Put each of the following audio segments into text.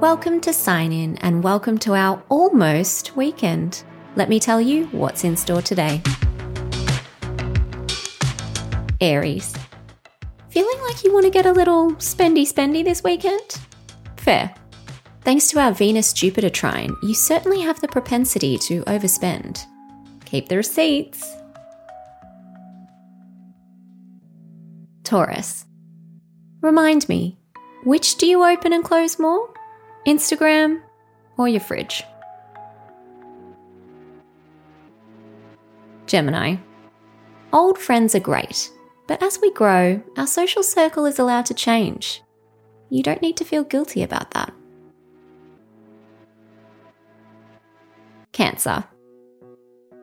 Welcome to Sign In and welcome to our almost weekend. Let me tell you what's in store today. Aries. Feeling like you want to get a little spendy spendy this weekend? Fair. Thanks to our Venus Jupiter trine, you certainly have the propensity to overspend. Keep the receipts. Taurus. Remind me, which do you open and close more? Instagram or your fridge? Gemini. Old friends are great, but as we grow, our social circle is allowed to change. You don't need to feel guilty about that. Cancer.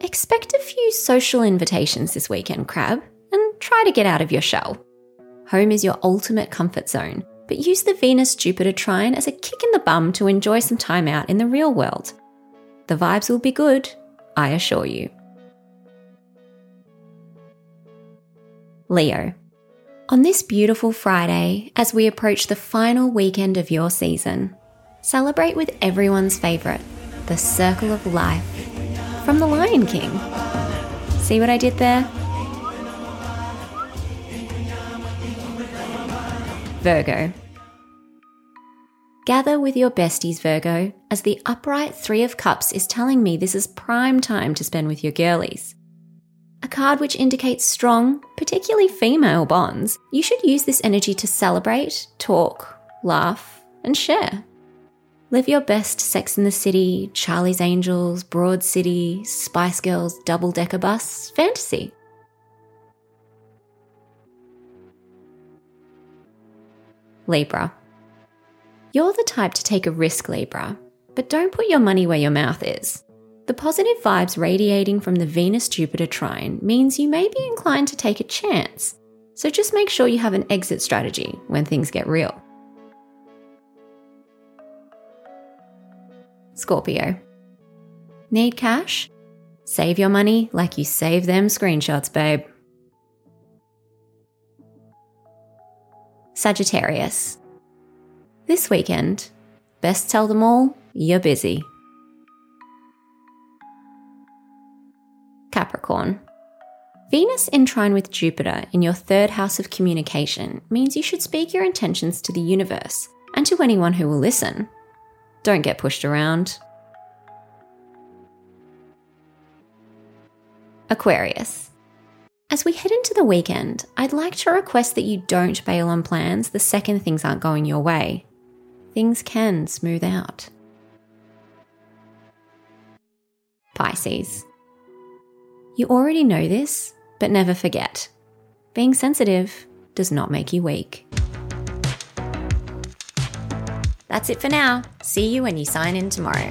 Expect a few social invitations this weekend, Crab, and try to get out of your shell. Home is your ultimate comfort zone, but use the Venus Jupiter trine as a kick in the bum to enjoy some time out in the real world. The vibes will be good, I assure you. Leo. On this beautiful Friday, as we approach the final weekend of your season, celebrate with everyone's favourite, the Circle of Life, from The Lion King. See what I did there? Virgo. Gather with your besties, Virgo, as the upright Three of Cups is telling me this is prime time to spend with your girlies. A card which indicates strong, particularly female bonds, you should use this energy to celebrate, talk, laugh, and share. Live your best Sex and the City, Charlie's Angels, Broad City, Spice Girls, double decker bus fantasy. Libra. You're the type to take a risk, Libra, but don't put your money where your mouth is. The positive vibes radiating from the Venus Jupiter trine means you may be inclined to take a chance, so just make sure you have an exit strategy when things get real. Scorpio. Need cash? Save your money like you save them screenshots, babe. Sagittarius. This weekend, best tell them all you're busy. Capricorn. Venus in trine with Jupiter in your third house of communication means you should speak your intentions to the universe and to anyone who will listen. Don't get pushed around. Aquarius. As we head into the weekend, I'd like to request that you don't bail on plans the second things aren't going your way. Things can smooth out. Pisces. You already know this, but never forget. Being sensitive does not make you weak. That's it for now. See you when you sign in tomorrow.